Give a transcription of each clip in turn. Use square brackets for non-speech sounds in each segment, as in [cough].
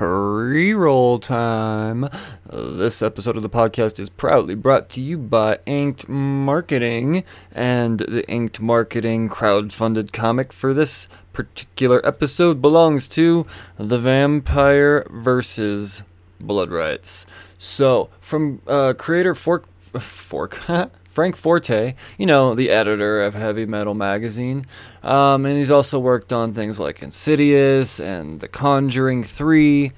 pre roll time. This episode of the podcast is proudly brought to you by Inked Marketing, and the Inked Marketing crowd-funded comic for this particular episode belongs to The Vampire versus Blood Rights. So, from uh, creator Fork. Fork. [laughs] Frank Forte, you know, the editor of Heavy Metal Magazine. Um, and he's also worked on things like Insidious and The Conjuring 3.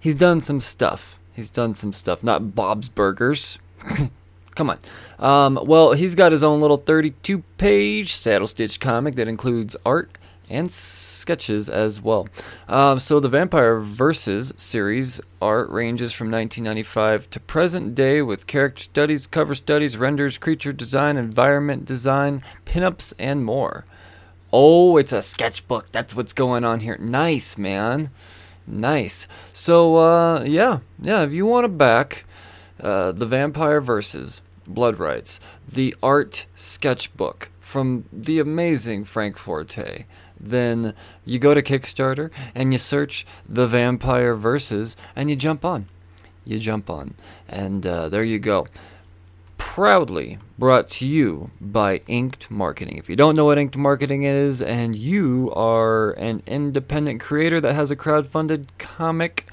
He's done some stuff. He's done some stuff. Not Bob's Burgers. [coughs] Come on. Um, well, he's got his own little 32 page saddle stitch comic that includes art and sketches as well. Um, so the Vampire Versus series art ranges from 1995 to present day with character studies, cover studies, renders, creature design, environment design, pinups, and more. Oh, it's a sketchbook. That's what's going on here. Nice, man. Nice. So, uh, yeah, yeah. If you want to back uh, the Vampire Versus Blood Rights, the art sketchbook from the amazing Frank Forte then you go to Kickstarter and you search the Vampire Versus and you jump on. You jump on. And uh, there you go. Proudly brought to you by Inked Marketing. If you don't know what Inked Marketing is and you are an independent creator that has a crowd-funded comic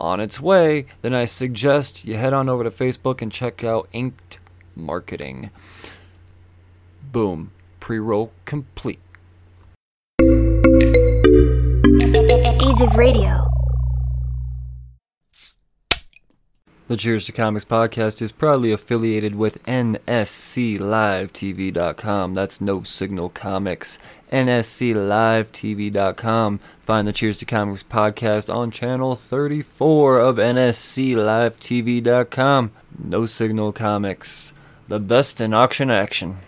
on its way, then I suggest you head on over to Facebook and check out Inked Marketing. Boom. Pre roll complete. Age of Radio. The Cheers to Comics podcast is proudly affiliated with NSCLiveTV.com. That's No Signal Comics. NSCLiveTV.com. Find the Cheers to Comics podcast on channel 34 of NSCLiveTV.com. No Signal Comics. The best in auction action.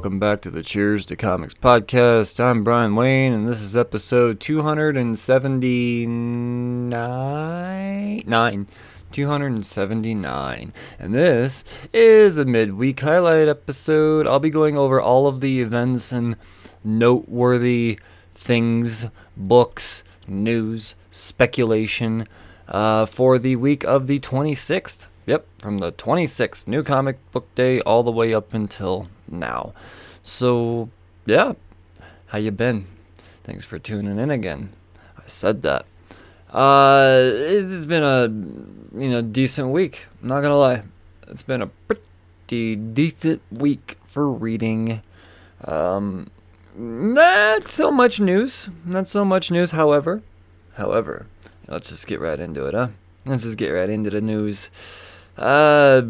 Welcome back to the Cheers to Comics podcast. I'm Brian Wayne, and this is episode 279. Nine. 279. And this is a midweek highlight episode. I'll be going over all of the events and noteworthy things, books, news, speculation uh, for the week of the 26th. Yep, from the 26th, new comic book day, all the way up until now. So, yeah, how you been? Thanks for tuning in again. I said that. Uh, it's been a you know decent week. I'm not gonna lie, it's been a pretty decent week for reading. Um, not so much news. Not so much news. However, however, let's just get right into it, huh? Let's just get right into the news. Uh,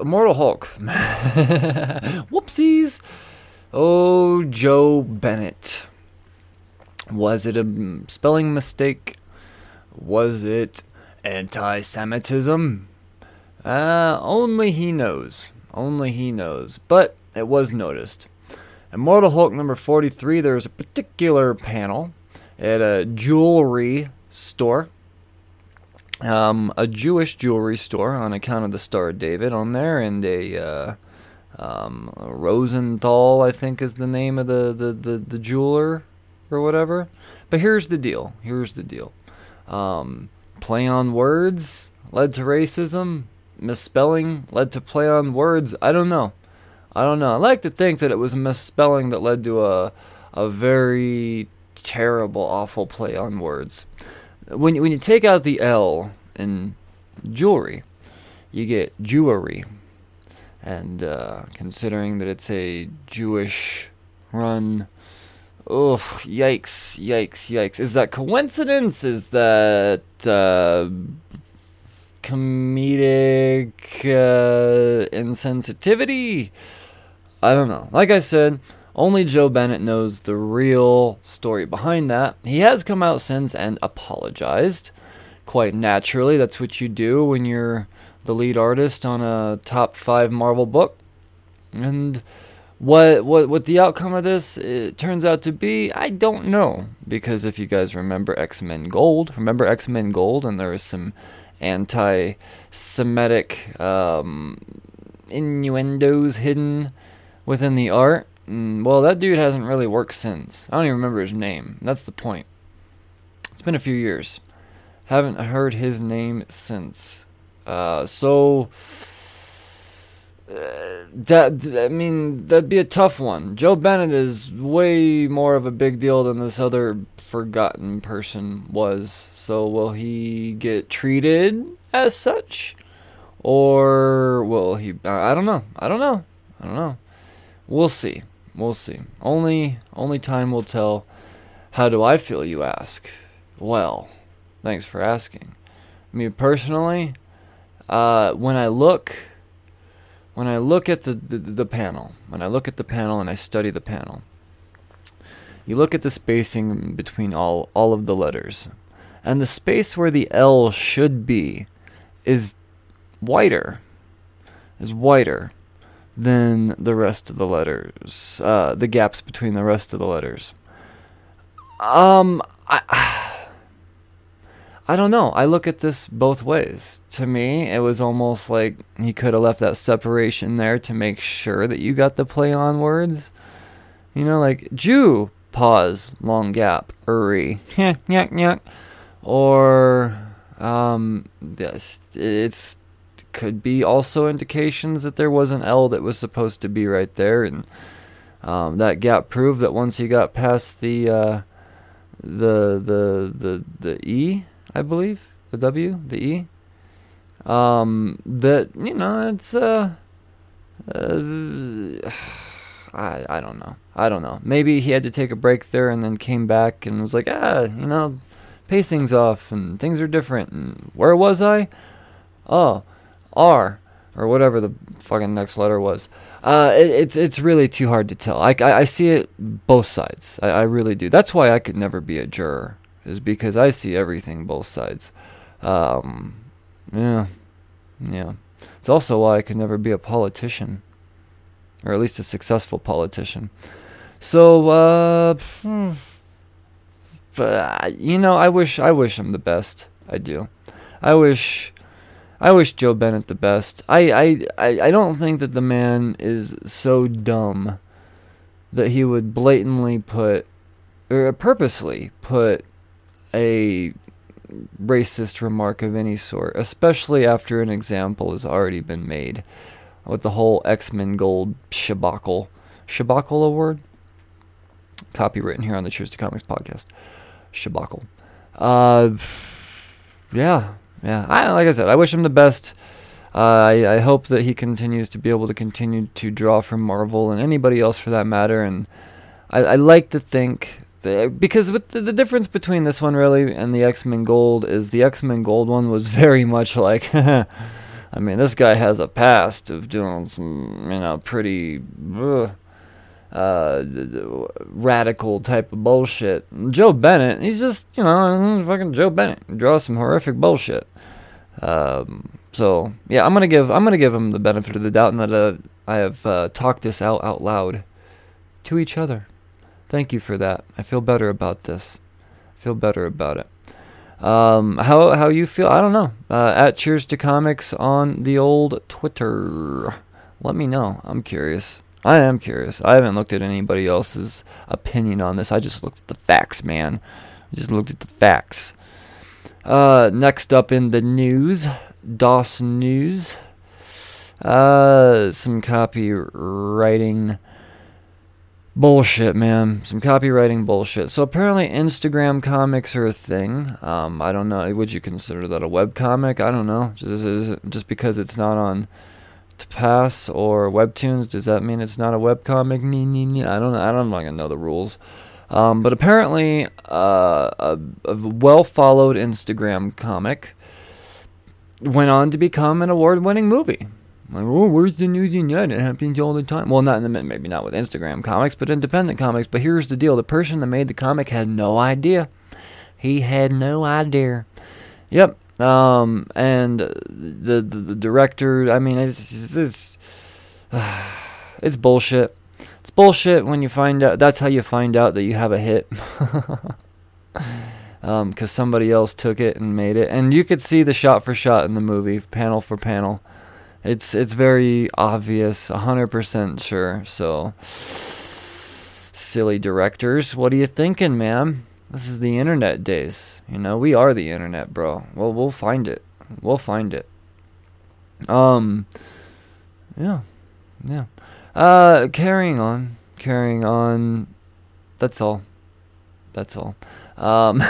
Immortal Hulk. [laughs] Whoopsies. Oh, Joe Bennett. Was it a spelling mistake? Was it anti Semitism? Uh, only he knows. Only he knows. But it was noticed. Immortal Hulk number 43, there's a particular panel at a jewelry store. Um, a Jewish jewelry store on account of the Star of David on there, and a uh, um, Rosenthal, I think, is the name of the, the, the, the jeweler or whatever. But here's the deal. Here's the deal. Um, play on words led to racism. Misspelling led to play on words. I don't know. I don't know. I like to think that it was a misspelling that led to a a very terrible, awful play on words. When you, when you take out the L in jewelry, you get jewelry. And uh, considering that it's a Jewish run Oh, yikes, yikes, yikes. Is that coincidence? Is that uh, comedic uh, insensitivity? I don't know. Like I said, only Joe Bennett knows the real story behind that. He has come out since and apologized. Quite naturally, that's what you do when you're the lead artist on a top five Marvel book. And what what what the outcome of this turns out to be, I don't know. Because if you guys remember X Men Gold, remember X Men Gold, and there was some anti-Semitic um, innuendos hidden within the art. Mm, well, that dude hasn't really worked since. I don't even remember his name. That's the point. It's been a few years. Haven't heard his name since. Uh, so uh, that I mean that'd be a tough one. Joe Bennett is way more of a big deal than this other forgotten person was. So will he get treated as such, or will he? I don't know. I don't know. I don't know. We'll see. We'll see. Only only time will tell. How do I feel? You ask. Well, thanks for asking. Me personally, uh, when I look when I look at the, the, the panel, when I look at the panel and I study the panel, you look at the spacing between all, all of the letters. And the space where the L should be is wider, is wider than the rest of the letters, uh, the gaps between the rest of the letters. Um, I. [sighs] I don't know. I look at this both ways. To me, it was almost like he could have left that separation there to make sure that you got the play on words. You know, like Jew, pause, long gap, uri. [laughs] Or, um, this, it's, could be also indications that there was an L that was supposed to be right there. And, um, that gap proved that once he got past the, uh, the, the, the, the E, I believe. The W, the E. Um, that you know, it's uh, uh, I I don't know. I don't know. Maybe he had to take a break there and then came back and was like, ah, you know, pacing's off and things are different. And where was I? Oh, R or whatever the fucking next letter was. Uh, it, it's it's really too hard to tell. I, I, I see it both sides. I, I really do. That's why I could never be a juror is because I see everything both sides. Um, yeah, yeah. It's also why I could never be a politician, or at least a successful politician. So, uh, but uh, you know, I wish I wish him the best. I do. I wish. I wish Joe Bennett the best. I, I, I, I don't think that the man is so dumb that he would blatantly put, or purposely put a racist remark of any sort, especially after an example has already been made with the whole X Men Gold shabacle. Shabacle award? Copywritten here on the Cheers to Comics podcast. Shabacle. Uh, yeah, yeah. I, like I said, I wish him the best. Uh, I, I hope that he continues to be able to continue to draw from Marvel and anybody else for that matter. And I, I like to think that, because with the, the, difference between this one really and the X-Men Gold is the X-Men Gold one was [laughs] very much like [laughs] I mean this guy has a past of doing some you know pretty uh, uh, radical type of bullshit. Joe Bennett, he's just you know fucking Joe Bennett, he draws some horrific bullshit. Um, so yeah, I'm gonna give I'm gonna give him the benefit of the doubt and that uh, I have uh, talked this out out loud to each other. Thank you for that. I feel better about this. I feel better about it. Um, how how you feel? I don't know. Uh, at Cheers to Comics on the old Twitter. Let me know. I'm curious. I am curious. I haven't looked at anybody else's opinion on this. I just looked at the facts, man. I just looked at the facts. Uh, next up in the news, DOS News. Uh, some copywriting bullshit, man. Some copywriting bullshit. So apparently, Instagram comics are a thing. Um, I don't know. Would you consider that a web comic? I don't know. Just just because it's not on Tapas or Webtoons, does that mean it's not a web comic? I don't. I don't like know the rules. Um, but apparently, uh, a, a well followed Instagram comic went on to become an award winning movie. Like, oh, where's the news in yet? It happens all the time. Well, not in the, maybe not with Instagram comics, but independent comics. But here's the deal: the person that made the comic had no idea. He had no idea. Yep. Um, and the, the, the director. I mean, it's it's [sighs] it's bullshit. It's bullshit when you find out. That's how you find out that you have a hit. [laughs] Um, because somebody else took it and made it, and you could see the shot for shot in the movie, panel for panel. It's it's very obvious, hundred percent sure. So, [sighs] silly directors, what are you thinking, man? This is the internet days. You know, we are the internet, bro. Well, we'll find it. We'll find it. Um, yeah, yeah. Uh, carrying on, carrying on. That's all. That's all. Um, [laughs]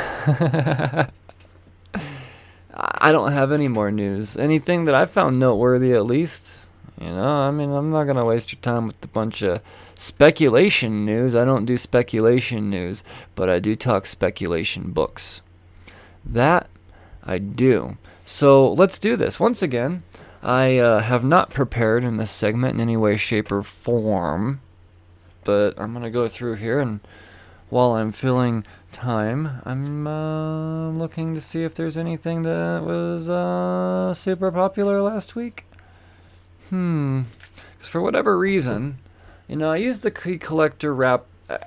I don't have any more news. Anything that I found noteworthy, at least. You know, I mean, I'm not gonna waste your time with a bunch of speculation news. I don't do speculation news, but I do talk speculation books. That I do. So let's do this. Once again, I uh, have not prepared in this segment in any way, shape, or form, but I'm gonna go through here and while I'm filling time, I'm uh, looking to see if there's anything that was uh, super popular last week. Hmm. Because for whatever reason, you know, I use the Key Collector rap,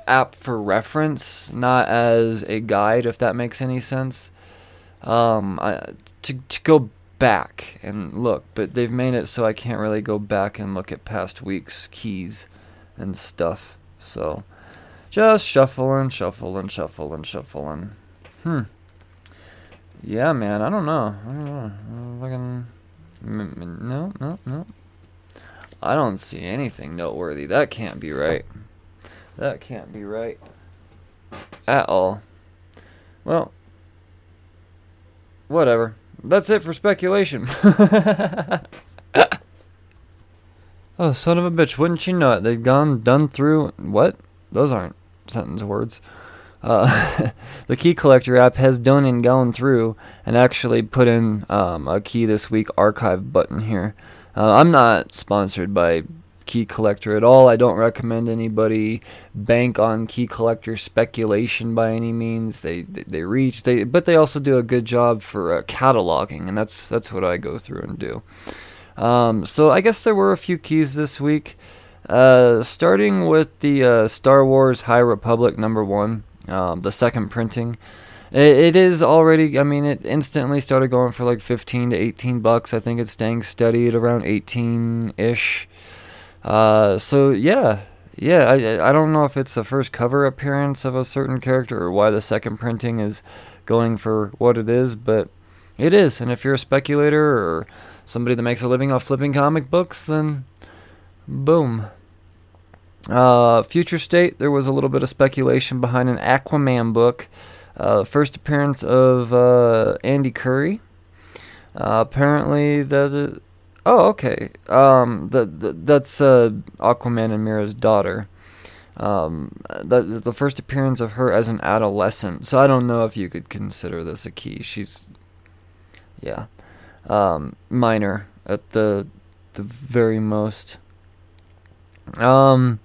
app for reference, not as a guide, if that makes any sense. Um, I, to, to go back and look, but they've made it so I can't really go back and look at past weeks' keys and stuff. So. Just shuffling, shuffling, shuffling, shuffling. Hmm. Yeah, man. I don't know. I don't know. Fucking. No, no, no. I don't see anything noteworthy. That can't be right. That can't be right. At all. Well. Whatever. That's it for speculation. [laughs] oh, son of a bitch. Wouldn't you know it? They've gone, done through. What? Those aren't sentence words. Uh, [laughs] the Key Collector app has done and gone through and actually put in um, a Key This Week archive button here. Uh, I'm not sponsored by Key Collector at all. I don't recommend anybody bank on Key Collector speculation by any means. They they, they reach they, but they also do a good job for uh, cataloging, and that's that's what I go through and do. Um, so I guess there were a few keys this week. Uh, starting with the uh, Star Wars High Republic number one, um, the second printing. It, it is already, I mean, it instantly started going for like 15 to 18 bucks. I think it's staying steady at around 18 ish. Uh, so, yeah, yeah, I, I don't know if it's the first cover appearance of a certain character or why the second printing is going for what it is, but it is. And if you're a speculator or somebody that makes a living off flipping comic books, then Boom. Uh, Future State, there was a little bit of speculation behind an Aquaman book. Uh, first appearance of uh, Andy Curry. Uh, apparently, the, oh okay, um, the, the that's uh, Aquaman and Mera's daughter. Um, that is the first appearance of her as an adolescent. So I don't know if you could consider this a key. She's, yeah, um, minor at the the very most. Um,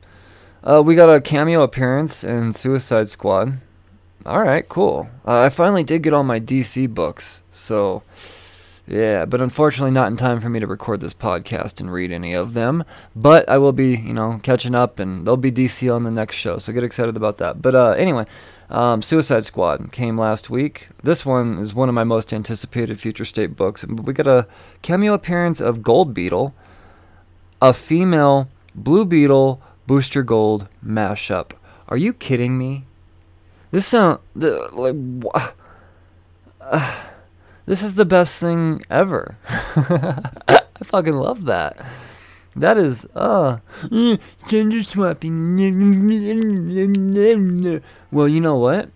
uh, we got a cameo appearance in Suicide Squad. All right, cool. Uh, I finally did get all my DC books, so yeah, but unfortunately not in time for me to record this podcast and read any of them. But I will be, you know, catching up, and there'll be DC on the next show, so get excited about that. But uh, anyway, um, Suicide Squad came last week. This one is one of my most anticipated Future State books. We got a cameo appearance of Gold Beetle, a female Blue Beetle Booster Gold mashup. Are you kidding me? This sound the, like uh, [sighs] this is the best thing ever. [laughs] I fucking love that. That is uh gender [laughs] swapping. well, you know what?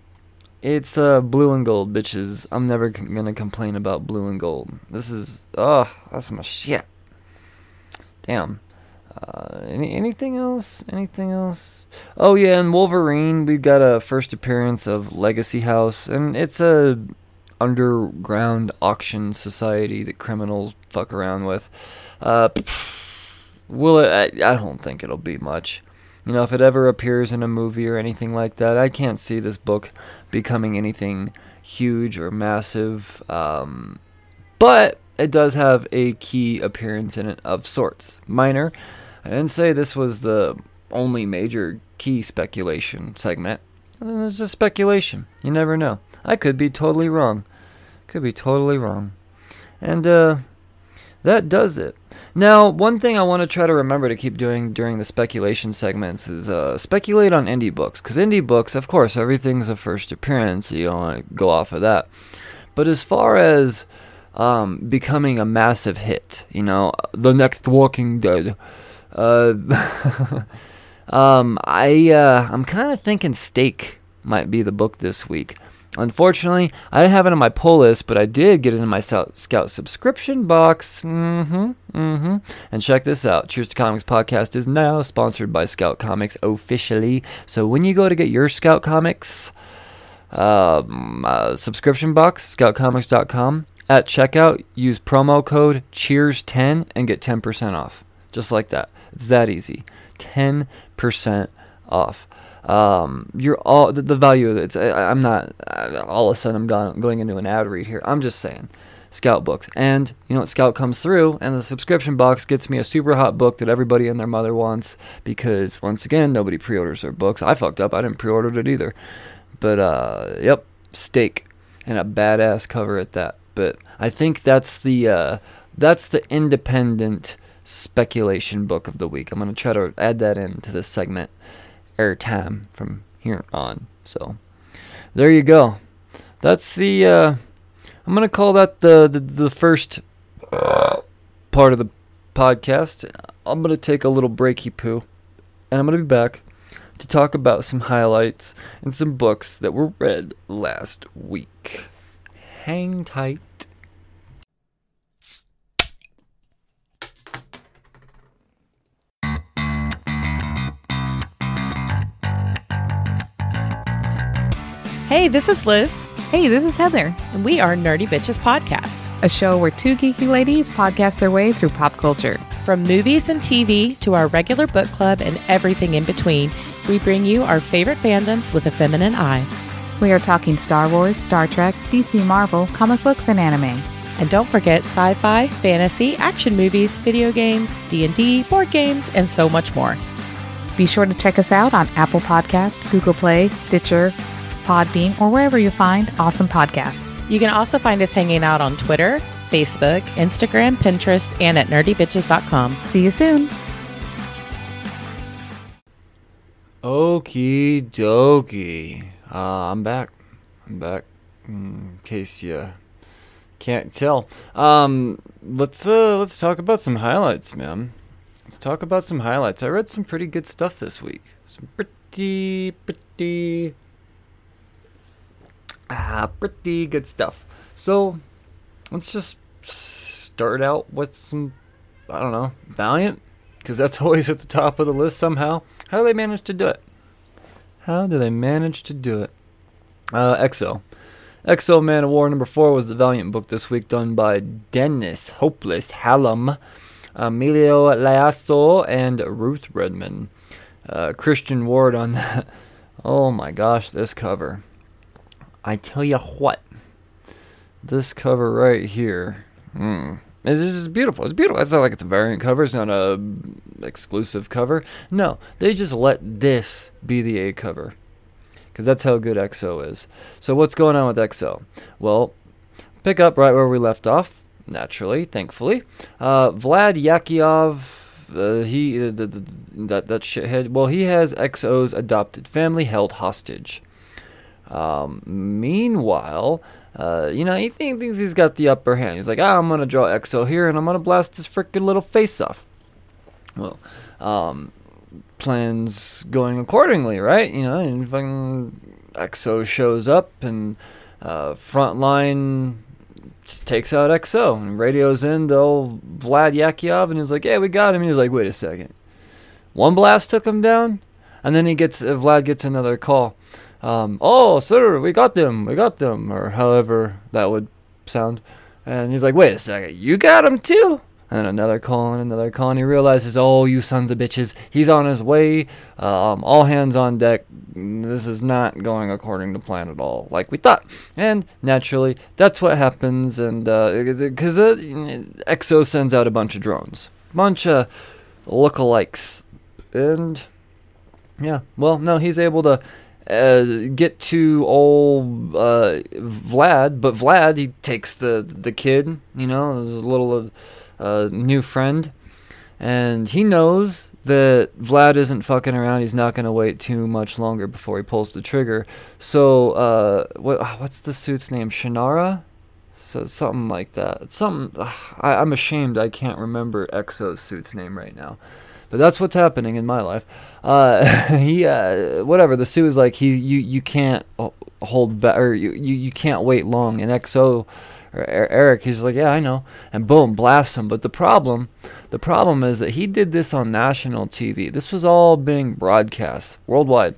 It's uh blue and gold, bitches. I'm never c- gonna complain about blue and gold. This is oh, that's my shit. Damn. Uh, any anything else? Anything else? Oh yeah, and Wolverine, we've got a first appearance of Legacy House, and it's a underground auction society that criminals fuck around with. Uh, will it? I, I don't think it'll be much. You know, if it ever appears in a movie or anything like that, I can't see this book becoming anything huge or massive. Um, but it does have a key appearance in it of sorts. Minor. I didn't say this was the only major key speculation segment. It's just speculation. You never know. I could be totally wrong. Could be totally wrong. And uh, that does it. Now, one thing I want to try to remember to keep doing during the speculation segments is uh, speculate on indie books. Because indie books, of course, everything's a first appearance. So you don't want to go off of that. But as far as um, becoming a massive hit, you know, the next Walking Dead, uh, [laughs] um, I uh, I'm kind of thinking Stake might be the book this week. Unfortunately, I didn't have it on my pull list, but I did get it in my Scout subscription box. Mm-hmm, mm-hmm. And check this out. Cheers to Comics podcast is now sponsored by Scout Comics officially. So when you go to get your Scout Comics um, uh, subscription box, scoutcomics.com, at checkout, use promo code Cheers10 and get 10% off. Just like that. It's that easy. 10% off. Um, you're all the, the value of it. It's, I, I'm not all of a sudden I'm gone, going into an ad read here. I'm just saying, Scout books, and you know what? Scout comes through, and the subscription box gets me a super hot book that everybody and their mother wants because once again nobody pre-orders their books. I fucked up. I didn't pre-order it either. But uh, yep, Stake and a badass cover at that. But I think that's the uh, that's the independent speculation book of the week. I'm gonna try to add that into this segment airtime from here on. So there you go. That's the uh, I'm gonna call that the the, the first part of the podcast. I'm gonna take a little breaky poo, and I'm gonna be back to talk about some highlights and some books that were read last week. Hang tight. Hey, this is Liz, Hey, this is Heather, and we are Nerdy Bitches Podcast. a show where two geeky ladies podcast their way through pop culture. From movies and TV to our regular book club and everything in between, we bring you our favorite fandoms with a feminine eye. We are talking Star Wars, Star Trek, DC Marvel, comic books, and anime. And don't forget sci-fi, fantasy, action movies, video games, D&D, board games, and so much more. Be sure to check us out on Apple Podcast, Google Play, Stitcher, Podbean, or wherever you find awesome podcasts. You can also find us hanging out on Twitter, Facebook, Instagram, Pinterest, and at nerdybitches.com. See you soon. Okie dokie. Uh, I'm back. I'm back. In case you can't tell. Um, let's uh, let's talk about some highlights, man. Let's talk about some highlights. I read some pretty good stuff this week. Some pretty pretty ah pretty good stuff. So let's just start out with some I don't know Valiant because that's [laughs] always at the top of the list somehow. How do they manage to do it? How do they manage to do it? Uh, X-O. EXO Man of War number four was the Valiant book this week, done by Dennis Hopeless Hallum, Emilio Laiso, and Ruth Redmond. Uh, Christian Ward on that. [laughs] Oh my gosh, this cover. I tell you what, this cover right here. Mm. It's just beautiful. It's beautiful. It's not like it's a variant cover. It's not a exclusive cover. No, they just let this be the A cover because that's how good X-O is. So what's going on with X-O? Well, pick up right where we left off. Naturally, thankfully, uh, Vlad Yakiov. Uh, he uh, the, the, that that shithead. Well, he has X-O's adopted family held hostage. Um, meanwhile, uh, you know, he think, thinks he's got the upper hand. He's like, ah, I'm gonna draw X-O here, and I'm gonna blast his freaking little face off. Well, um, plans going accordingly, right? You know, and fucking X-O shows up, and uh, Frontline takes out X-O and radios in to old Vlad Yakiov, and he's like, "Hey, we got him." He's like, "Wait a second, one blast took him down," and then he gets uh, Vlad gets another call. Um, oh, sir, we got them, we got them, or however that would sound. And he's like, "Wait a second, you got them too?" And another call and another call, and he realizes, oh, you sons of bitches, he's on his way. Um, all hands on deck. This is not going according to plan at all, like we thought. And naturally, that's what happens. And because uh, uh, X-O sends out a bunch of drones, bunch of lookalikes, and Yeah. Well, no, he's able to uh, get to old uh, Vlad, but Vlad he takes the the kid, you know, his little uh, new friend, and he knows that Vlad isn't fucking around. He's not gonna wait too much longer before he pulls the trigger. So, uh, what what's the suit's name? Shanhara. So something like that. Something I, I'm ashamed I can't remember X-O's suit's name right now. But that's what's happening in my life. Uh, [laughs] he, uh, whatever. The suit is like he, you, you can't hold or you, you, you can't wait long. And X-O, or Aric, he's like, yeah, I know, and boom, blast him. But the problem, the problem is that he did this on national TV. This was all being broadcast worldwide.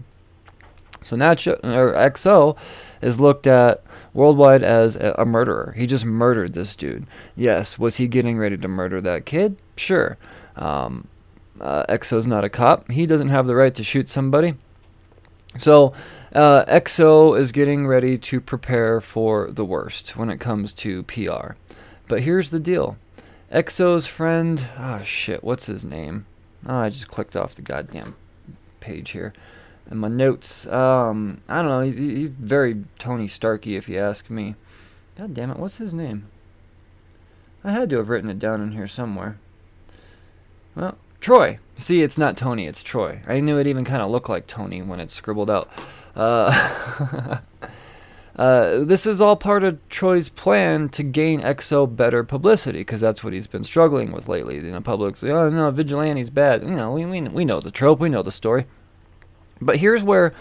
So Nacho or X-O is looked at worldwide as a murderer. He just murdered this dude. Yes, was he getting ready to murder that kid? Sure. Um, uh, X-O's not a cop. He doesn't have the right to shoot somebody. So, uh, X-O is getting ready to prepare for the worst when it comes to PR. But here's the deal X-O's friend, ah, oh shit, what's his name? Oh, I just clicked off the goddamn page here. And my notes, um, I don't know, he's, he's very Tony Starky if you ask me. God damn it, what's his name? I had to have written it down in here somewhere. Well, Troy. See, it's not Tony, it's Troy. I knew it even kind of looked like Tony when it's scribbled out. Uh, [laughs] uh, this is all part of Troy's plan to gain X-O better publicity, because that's what he's been struggling with lately. You know, public's oh no, Vigilante's bad. You know, we, we, we know the trope, we know the story. But here's where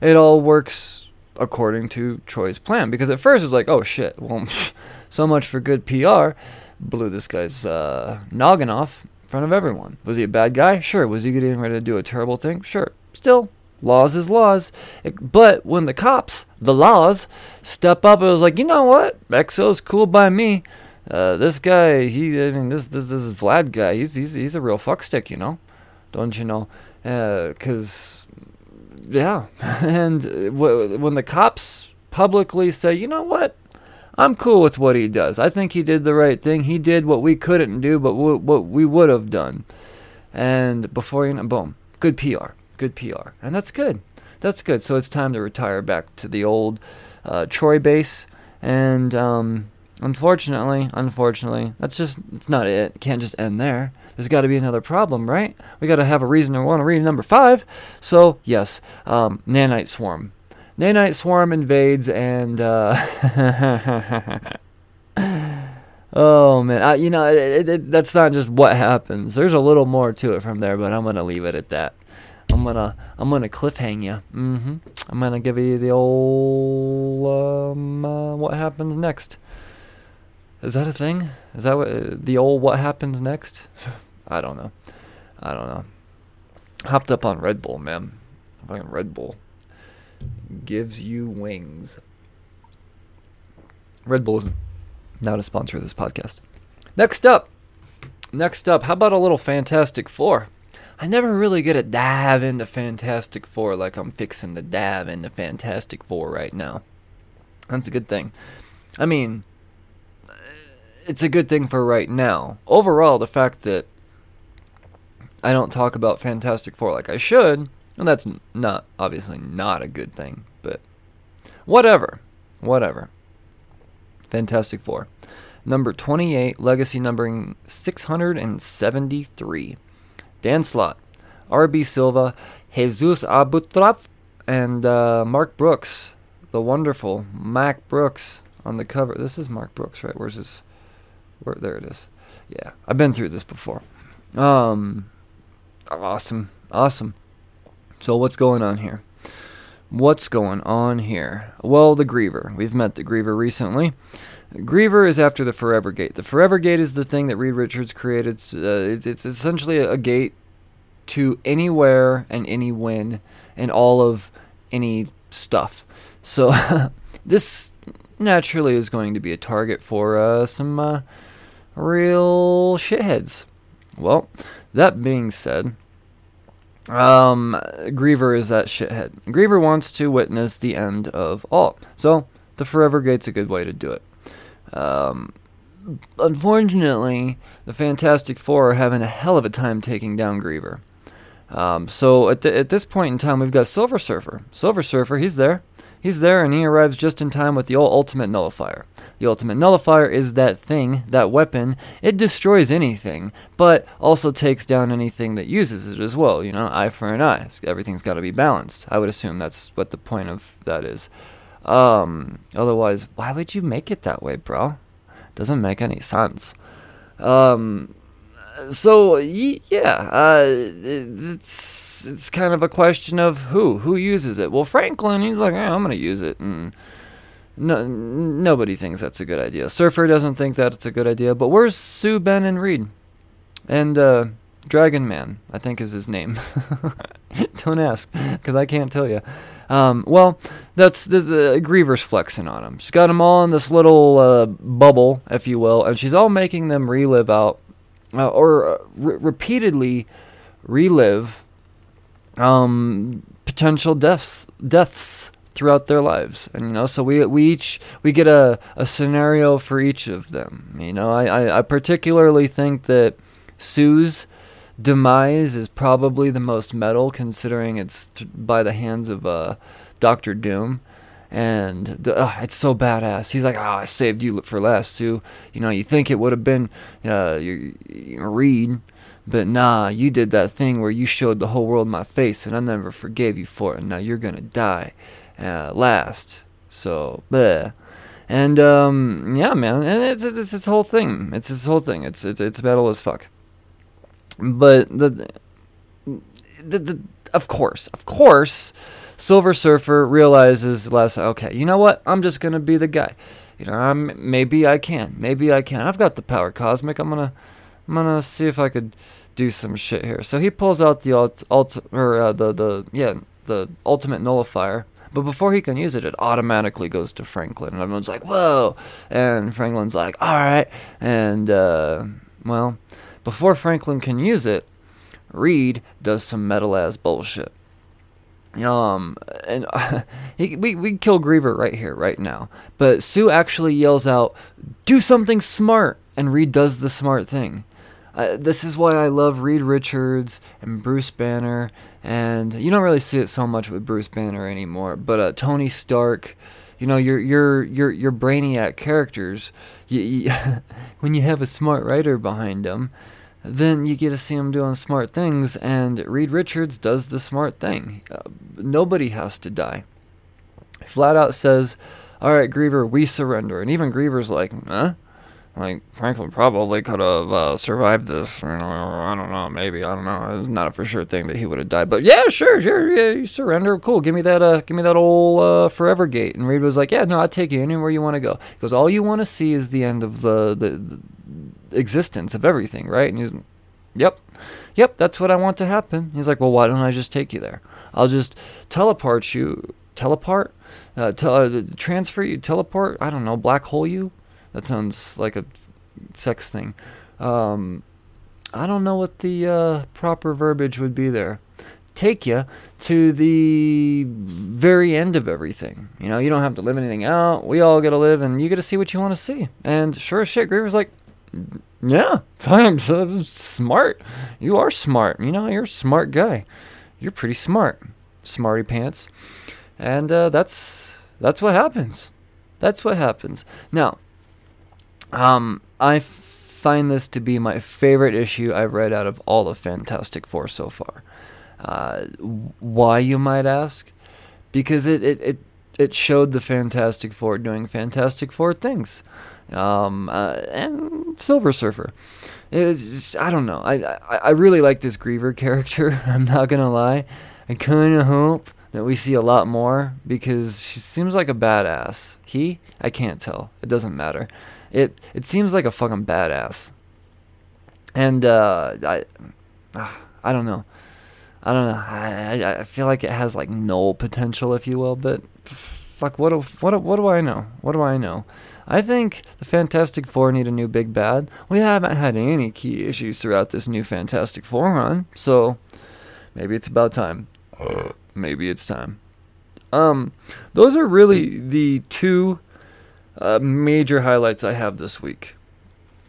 it all works according to Troy's plan, because at first it's like, oh shit, well, [laughs] so much for good PR. Blew this guy's uh, noggin off front of everyone. Was he a bad guy? Sure. Was he getting ready to do a terrible thing? Sure. Still, laws is laws. It, but when the cops, the laws, step up, it was like, you know what? X-O's cool by me. Uh, this guy, he, I mean, this, this, this is Vlad guy. He's, he's, he's a real fuckstick, you know? Don't you know? Because, uh, yeah. [laughs] and w- when the cops publicly say, you know what? I'm cool with what he does. I think he did the right thing. He did what we couldn't do, but w- what we would have done. And before you know, boom, good PR, good PR, and that's good. That's good. So it's time to retire back to the old uh, Troy base, and um, unfortunately, unfortunately, that's just it's not it. it can't just end there. There's got to be another problem, right? We got to have a reason to want to read number five. So yes, um, nanite swarm. Nanite Swarm invades and uh, [laughs] oh man, I, you know it, it, it, that's not just what happens. There's a little more to it from there, but I'm gonna leave it at that. I'm gonna I'm gonna cliffhang you. Mm-hmm. I'm gonna give you the old um, uh, what happens next. Is that a thing? Is that what uh, the old what happens next? [laughs] I don't know. I don't know. Hopped up on Red Bull, man. Fucking Red Bull gives you wings. Red Bull is not a sponsor of this podcast. Next up, next up, how about a little Fantastic Four? I never really get a dive into Fantastic Four like I'm fixing to dive into Fantastic Four right now. That's a good thing. I mean, it's a good thing for right now. Overall, the fact that I don't talk about Fantastic Four like I should and that's not, obviously, not a good thing, but whatever. Whatever. Fantastic Four. Number 28, legacy numbering 673. Dan Slott, R.B. Silva, Jesus Aburtov, and uh, Mark Brooks, the wonderful Mark Brooks on the cover. This is Mark Brooks, right? Where's his? Where? There it is. Yeah, I've been through this before. Um, awesome, awesome. So what's going on here? What's going on here? Well, the Griever. We've met the Griever recently. Griever is after the Forever Gate. The Forever Gate is the thing that Reed Richards created. It's, uh, it's essentially a gate to anywhere and any when and all of any stuff. So [laughs] this naturally is going to be a target for uh, some uh, real shitheads. Well, that being said, um, Griever is that shithead. Griever wants to witness the end of all. So, the Forever Gate's a good way to do it. Um, unfortunately, the Fantastic Four are having a hell of a time taking down Griever. Um, so at, the, at this point in time, we've got Silver Surfer. Silver Surfer, he's there. He's there, and he arrives just in time with the Ultimate Nullifier. The Ultimate Nullifier is that thing, that weapon. It destroys anything, but also takes down anything that uses it as well. You know, eye for an eye. Everything's got to be balanced. I would assume that's what the point of that is. Um, otherwise, why would you make it that way, bro? Doesn't make any sense. Um, so yeah, uh, it's it's kind of a question of who who uses it. Well, Franklin, he's like, I'm gonna use it, and no, nobody thinks that's a good idea. Surfer doesn't think that it's a good idea. But where's Sue, Ben, and Reed, and uh, Dragon Man? I think is his name. [laughs] Don't ask, because I can't tell you. Um, well, that's there's uh, Griever's flexing on him. She's got them all in this little uh, bubble, if you will, and she's all making them relive out uh, or uh, re- repeatedly relive um, potential deaths deaths throughout their lives. And you know so we we each we get a, a scenario for each of them you know. I, I, I particularly think that Sue's demise is probably the most metal considering it's t- by the hands of uh, Doctor Doom and the, uh, it's so badass. He's like, "Oh, I saved you for last, Sue. You know, you think it would have been uh, your, your Reed, but nah, you did that thing where you showed the whole world my face, and I never forgave you for it. And now you're gonna die uh, last. So, bleh. And um, yeah, man, and it's it's, it's this whole thing. It's this whole thing. It's it's it's metal as fuck. But the the, the of course, of course Silver Surfer realizes less. Okay, you know what? I'm just gonna be the guy. You know, I'm, maybe I can. Maybe I can. I've got the power cosmic. I'm gonna, I'm gonna see if I could do some shit here. So he pulls out the alt, alt or uh, the the yeah the ultimate nullifier. But before he can use it, it automatically goes to Franklin, and everyone's like, "Whoa!" And Franklin's like, "All right." And uh, well, before Franklin can use it, Reed does some metal ass bullshit. Um, and uh, [laughs] he, we we kill Griever right here, right now. But Sue actually yells out, "Do something smart!" And Reed does the smart thing. Uh, this is why I love Reed Richards and Bruce Banner, and you don't really see it so much with Bruce Banner anymore. But uh, Tony Stark, you know, your your your your brainiac characters. You, you [laughs] when you have a smart writer behind them, then you get to see him doing smart things, and Reed Richards does the smart thing. Uh, nobody has to die. Flat out says, All right, Griever, we surrender. And even Griever's like, Huh? Like, Franklin probably could have uh, survived this. I don't know, maybe. I don't know. It's not a for sure thing that he would have died. But yeah, sure, sure. Yeah, you surrender. Cool. Give me that. Uh, give me that old uh, Forever Gate. And Reed was like, Yeah, no, I'll take you anywhere you want to go. Goes, All you want to see is the end of the, the, the existence of everything, right? And he's, yep, yep, that's what I want to happen. He's like, well, why don't I just take you there? I'll just teleport you, teleport, uh, te- uh, transfer you, teleport. I don't know, black hole you. That sounds like a sex thing. Um, I don't know what the uh, proper verbiage would be there. Take you to the very end of everything. You know, you don't have to live anything out. We all get to live, and you get to see what you want to see. And sure as shit, Griever's like, yeah, fine, [laughs] smart. You are smart. You know, you're a smart guy. You're pretty smart, smarty pants. And uh, that's that's what happens. That's what happens. Now, um, I f- find this to be my favorite issue I've read out of all of Fantastic Four so far. Uh, why, you might ask? Because it, it, it, it showed the Fantastic Four doing Fantastic Four things um, uh, and Silver Surfer. It's just, I don't know. I, I I really like this Griever [laughs] character. I'm not gonna lie. I kind of hope that we see a lot more because she seems like a badass. He, I can't tell. It doesn't matter. It it seems like a fucking badass. And uh, I, I don't know. I don't know. I, I feel like it has like no potential, if you will. But fuck, what do, what what do I know? What do I know? I think the Fantastic Four need a new big bad. We haven't had any key issues throughout this new Fantastic Four run, so maybe it's about time. Maybe it's time. Um, those are really the two uh, major highlights I have this week.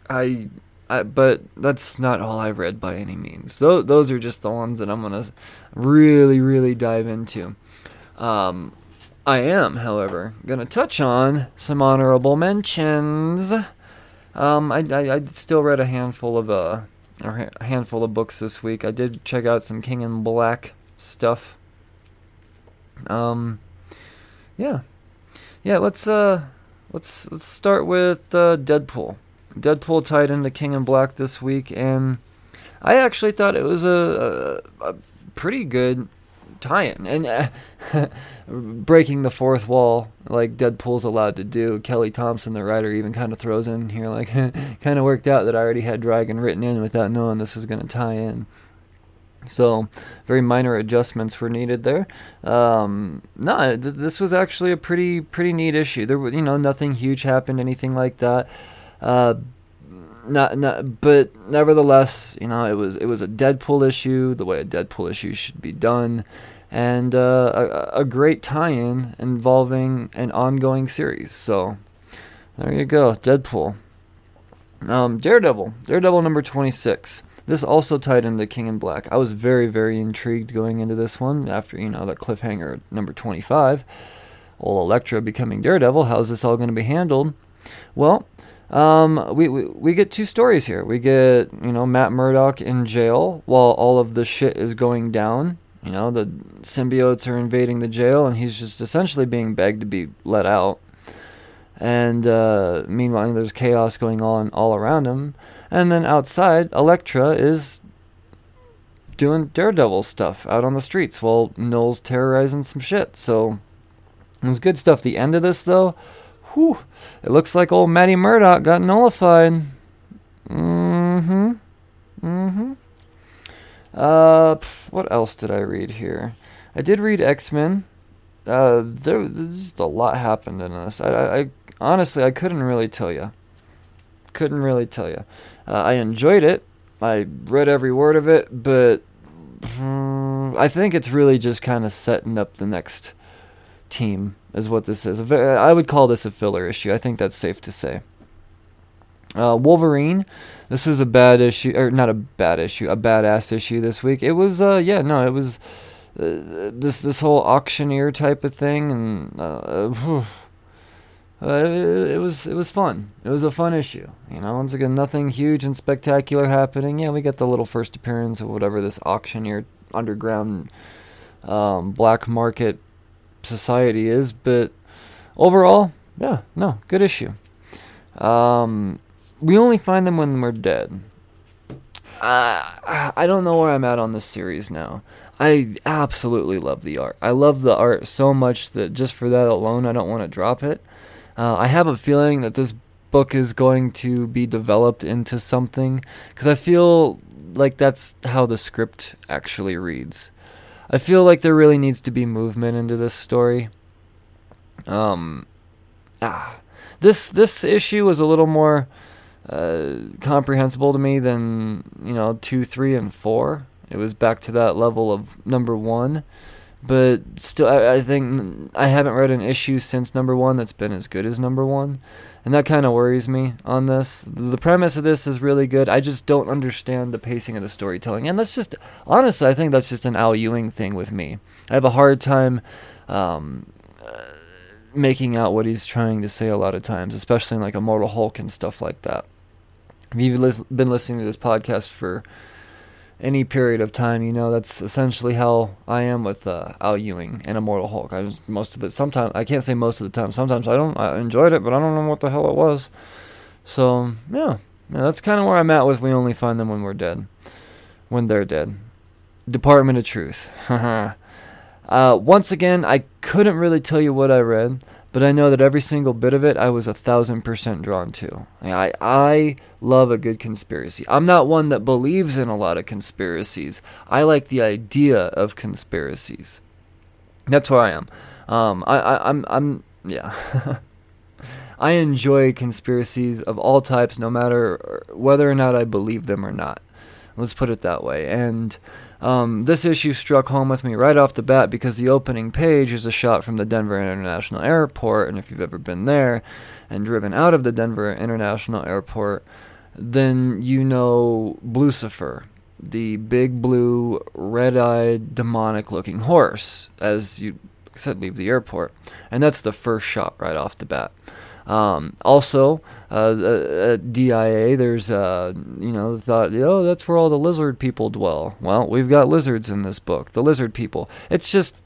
I I, but that's not all I've read by any means. Those those are just the ones that I'm gonna really really dive into. Um, I am, however, gonna touch on some honorable mentions. Um, I, I, I still read a handful of uh, a handful of books this week. I did check out some King in Black stuff. Um, yeah, yeah. Let's uh, let's let's start with uh, Deadpool. Deadpool tied into King in Black this week, and I actually thought it was a, a, a pretty good tie-in and uh, [laughs] breaking the fourth wall like Deadpool's allowed to do. Kelly Thompson, the writer, even kind of throws in here like [laughs] kind of worked out that I already had Dragon written in without knowing this was going to tie in. So, very minor adjustments were needed there. Um, no, th- this was actually a pretty pretty neat issue. There, was, you know, nothing huge happened, anything like that. Uh, not, not, but nevertheless, you know, it was it was a Deadpool issue, the way a Deadpool issue should be done, and uh, a, a great tie-in involving an ongoing series. So, there you go, Deadpool. Um, Daredevil, Daredevil number twenty-six. This also tied into King in Black. I was very, very intrigued going into this one after, you know, that cliffhanger number 25. Old Elektra becoming Daredevil. How's this all going to be handled? Well, um, we, we, we get two stories here. We get, you know, Matt Murdock in jail while all of the shit is going down. You know, the symbiotes are invading the jail and he's just essentially being begged to be let out. And uh, meanwhile, there's chaos going on all around him. And then outside, Elektra is doing Daredevil stuff out on the streets while Knull's terrorizing some shit. So it was good stuff. The end of this, though, whew, it looks like old Matty Murdock got nullified. Mm-hmm. Mm-hmm. Uh, what else did I read here? I did read X-Men. Uh, there, there's just a lot happened in this. I, I, I honestly, I couldn't really tell you. Couldn't really tell you. Uh, I enjoyed it. I read every word of it, but um, I think it's really just kind of setting up the next team, is what this is. I would call this a filler issue. I think that's safe to say. Uh, Wolverine, this was a bad issue, or not a bad issue, a badass issue this week. It was, uh, yeah, no, it was uh, this this whole auctioneer type of thing, and uh, it, it, was it was fun. It was a fun issue. You know, once again, nothing huge and spectacular happening. Yeah, we got the little first appearance of whatever this auctioneer underground um, black market society is, but overall, yeah, no, good issue. Um, we only find them when we're dead. Uh, I don't know where I'm at on this series now. I absolutely love the art. I love the art so much that just for that alone, I don't want to drop it. Uh, I have a feeling that this book is going to be developed into something because I feel like that's how the script actually reads. I feel like there really needs to be movement into this story. Um, ah, this this issue was a little more uh, comprehensible to me than you know two, three, and four. It was back to that level of number one but still I, I, think i haven't read an issue since number one that's been as good as number one and that kind of worries me on this. The premise of this is really good. I just don't understand the pacing of the storytelling and that's just honestly i think that's just an al ewing thing with me. I have a hard time um, uh, making out what he's trying to say a lot of times especially in like immortal hulk and stuff like that. If you've been listening to this podcast for any period of time, you know, that's essentially how I am with uh, Al Ewing and Immortal Hulk. I just most of the sometimes I can't say most of the time. Sometimes I don't. I enjoyed it, but I don't know what the hell it was. So yeah, yeah that's kind of where I'm at with. We only find them when we're dead, when they're dead. Department of Truth. [laughs] uh, once again, I couldn't really tell you what I read but I know that every single bit of it I was a thousand percent drawn to. I, I love a good conspiracy. I'm not one that believes in a lot of conspiracies. I like the idea of conspiracies. That's where I am. Um, I, I, I'm, I'm, yeah. [laughs] I enjoy conspiracies of all types, no matter whether or not I believe them or not. Let's put it that way. And um, this issue struck home with me right off the bat because the opening page is a shot from the Denver International Airport, and if you've ever been there and driven out of the Denver International Airport, then you know Lucifer, the big blue, red eyed, demonic looking horse, as you said, leave the airport. And that's the first shot right off the bat. Um, also, uh, at DIA, there's, uh, you know, thought, oh, that's where all the lizard people dwell. Well, we've got lizards in this book, the lizard people. It's just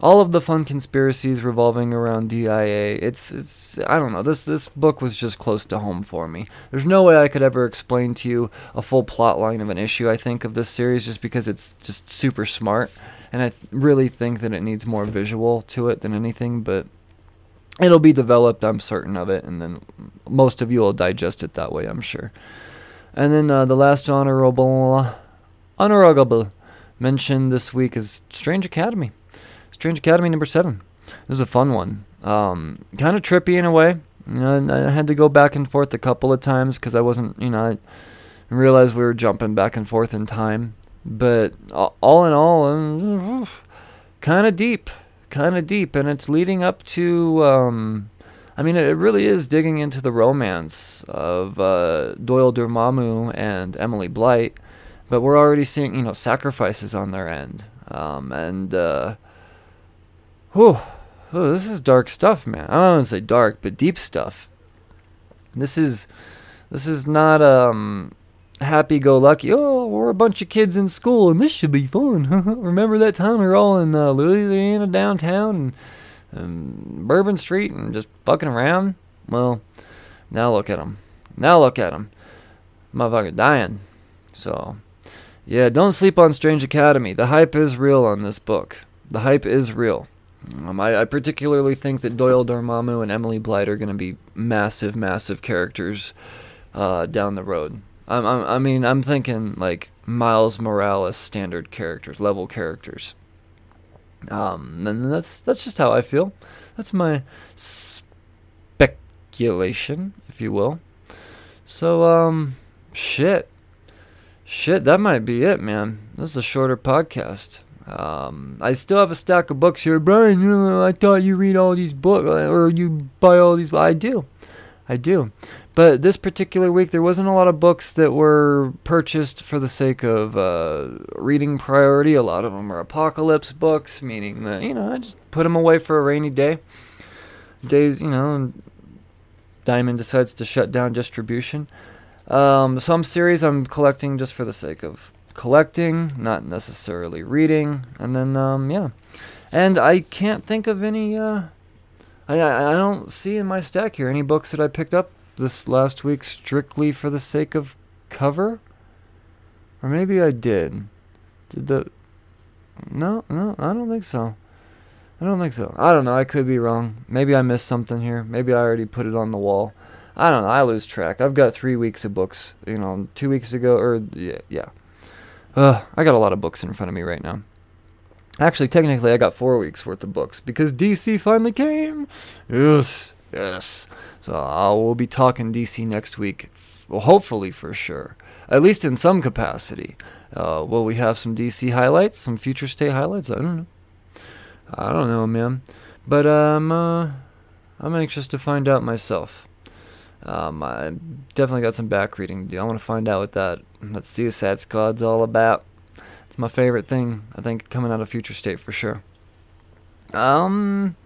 all of the fun conspiracies revolving around DIA. It's, it's, I don't know. This, this book was just close to home for me. There's no way I could ever explain to you a full plot line of an issue. I think of this series just because it's just super smart, and I really think that it needs more visual to it than anything. But it'll be developed, I'm certain of it, and then most of you will digest it that way, I'm sure. And then uh, the last honorable, honorable mention this week is Strange Academy. Strange Academy number seven. It was a fun one. Um, kind of trippy in a way. You know, I had to go back and forth a couple of times because I wasn't, you know, I realized we were jumping back and forth in time. But all in all, kind of deep kind of deep, and it's leading up to. Um, I mean, it really is digging into the romance of uh, Doyle Dormammu and Emily Bright, but we're already seeing, you know, sacrifices on their end, um, and uh, whew, whew, this is dark stuff, man. I don't want to say dark, but deep stuff. This is, this is not um, happy go lucky. Oh, we're a bunch of kids in school and this should be fun. [laughs] Remember that time we were all in uh, Louisiana downtown and, and Bourbon Street and just fucking around? Well, now look at them. Now look at them. Motherfucker dying. So, yeah, don't sleep on Strange Academy. The hype is real on this book. The hype is real. Um, I, I, particularly think that Doyle Dormammu and Emily Bright are going to be massive, massive characters uh, down the road. I'm, I'm, I mean, I'm thinking like Miles Morales standard characters, level characters. Um, and that's that's just how I feel. That's my speculation, if you will. So, um, shit, shit, that might be it, man. This is a shorter podcast. Um, I still have a stack of books here, Brian. I thought you read all these books or you buy all these. I do, I do. But this particular week, there wasn't a lot of books that were purchased for the sake of uh, reading priority. A lot of them are apocalypse books, meaning that, you know, I just put them away for a rainy day. Days, you know, Diamond decides to shut down distribution. Um, some series I'm collecting just for the sake of collecting, not necessarily reading. And then, um, yeah. And I can't think of any. Uh, I I don't see in my stack here any books that I picked up this last week strictly for the sake of cover? Or maybe I did. Did the. No, no, I don't think so. I don't think so. I don't know. I could be wrong. Maybe I missed something here. Maybe I already put it on the wall. I don't know. I lose track. I've got three weeks of books. You know, two weeks ago, or yeah, yeah. Uh, I got a lot of books in front of me right now. Actually, technically, I got four weeks worth of books because DC finally came. Yes. Yes. So I will be talking DC next week. Well, hopefully for sure. At least in some capacity. Uh, will we have some DC highlights? Some future state highlights? I don't know. I don't know, man. But um, uh, I'm anxious to find out myself. Um, I definitely got some back reading to do. I want to find out what that that Suicide Squad's all about. My favorite thing. I think coming out of Future State for sure. Um,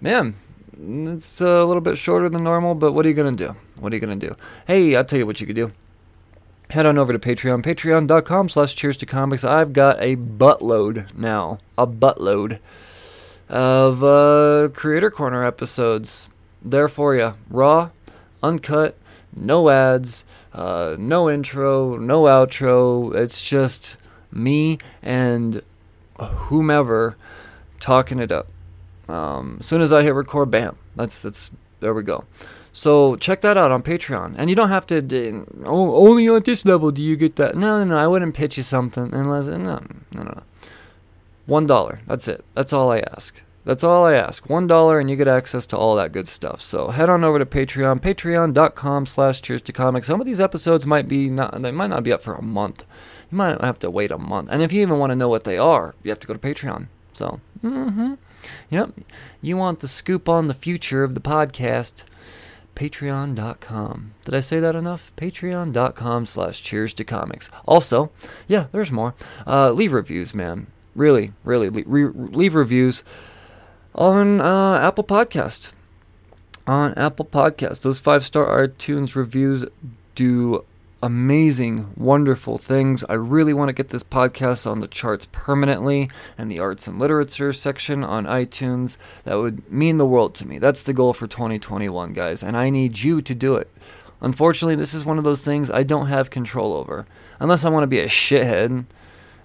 man, it's a little bit shorter than normal, but what are you to do? What are you to do? Hey, I'll tell you what you could do. Head on over to Patreon, patreon.com slash cheers to comics. I've got a buttload now, a buttload of uh, Creator Corner episodes there for you. Raw, uncut, no ads, uh, no intro, no outro. It's just me and whomever talking it up. Um, as soon as I hit record, bam, that's that's there we go. So check that out on Patreon, and you don't have to. Oh, only on this level do you get that. No, no, no. I wouldn't pitch you something unless no, no, no, no. One dollar. That's it. That's all I ask. That's all I ask. One dollar, and you get access to all that good stuff. So head on over to Patreon, Patreon.com/slash Cheers to Comics. Some of these episodes might be not. They might not be up for a month. You might have to wait a month. And if you even want to know what they are, you have to go to Patreon. So, mm-hmm. Yep. You want the scoop on the future of the podcast? patreon.com. Did I say that enough? Patreon.com slash cheers to comics. Also, yeah, there's more. Uh, leave reviews, man. Really, really, re- leave reviews on uh, Apple Podcast. On Apple Podcast, those five star iTunes reviews do amazing, wonderful things. I really want to get this podcast on the charts permanently and the arts and literature section on iTunes. That would mean the world to me. That's the goal for 2021, guys, and I need you to do it. Unfortunately, this is one of those things I don't have control over. Unless I want to be a shithead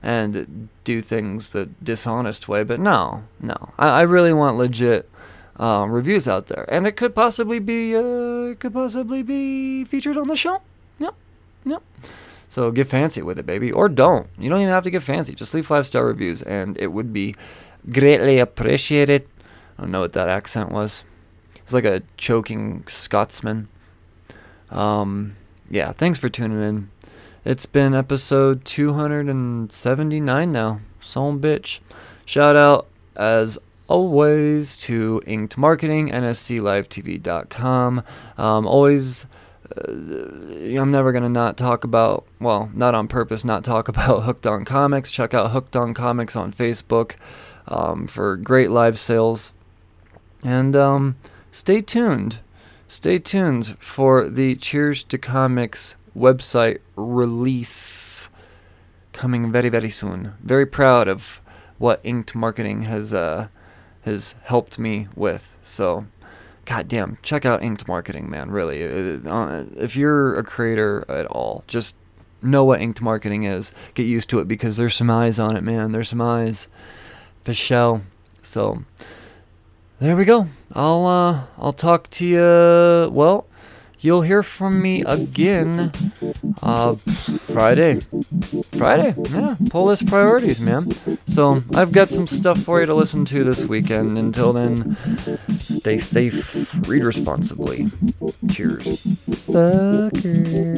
and do things the dishonest way, but no, no. I, I really want legit um, reviews out there, and it could possibly be uh, it could possibly be featured on the show. Yep. So get fancy with it, baby, or don't. You don't even have to get fancy. Just leave five star reviews, and it would be greatly appreciated. I don't know what that accent was. It's like a choking Scotsman. Um, yeah, thanks for tuning in. It's been episode 279 now. Soul bitch. Shout out, as always, to Inked Marketing, NSCLiveTV.com. Um, always. Uh, I'm never gonna not talk about, well, not on purpose, not talk [laughs] about Hooked on Comics. Check out Hooked on Comics on Facebook um, for great live sales. And um, stay tuned. Stay tuned for the Cheers to Comics website release coming very very soon. Very proud of what Inked Marketing has uh, has helped me with. So, goddamn, check out Inked Marketing, man. Really, uh, if you're a creator at all, just know what Inked Marketing is. Get used to it because there's some eyes on it, man. There's some eyes, show. So, there we go. I'll uh, I'll talk to you. Well you'll hear from me again uh, Friday. Friday, yeah. Pull list priorities, man. So I've got some stuff for you to listen to this weekend. Until then, stay safe, read responsibly. Cheers. Fuckers.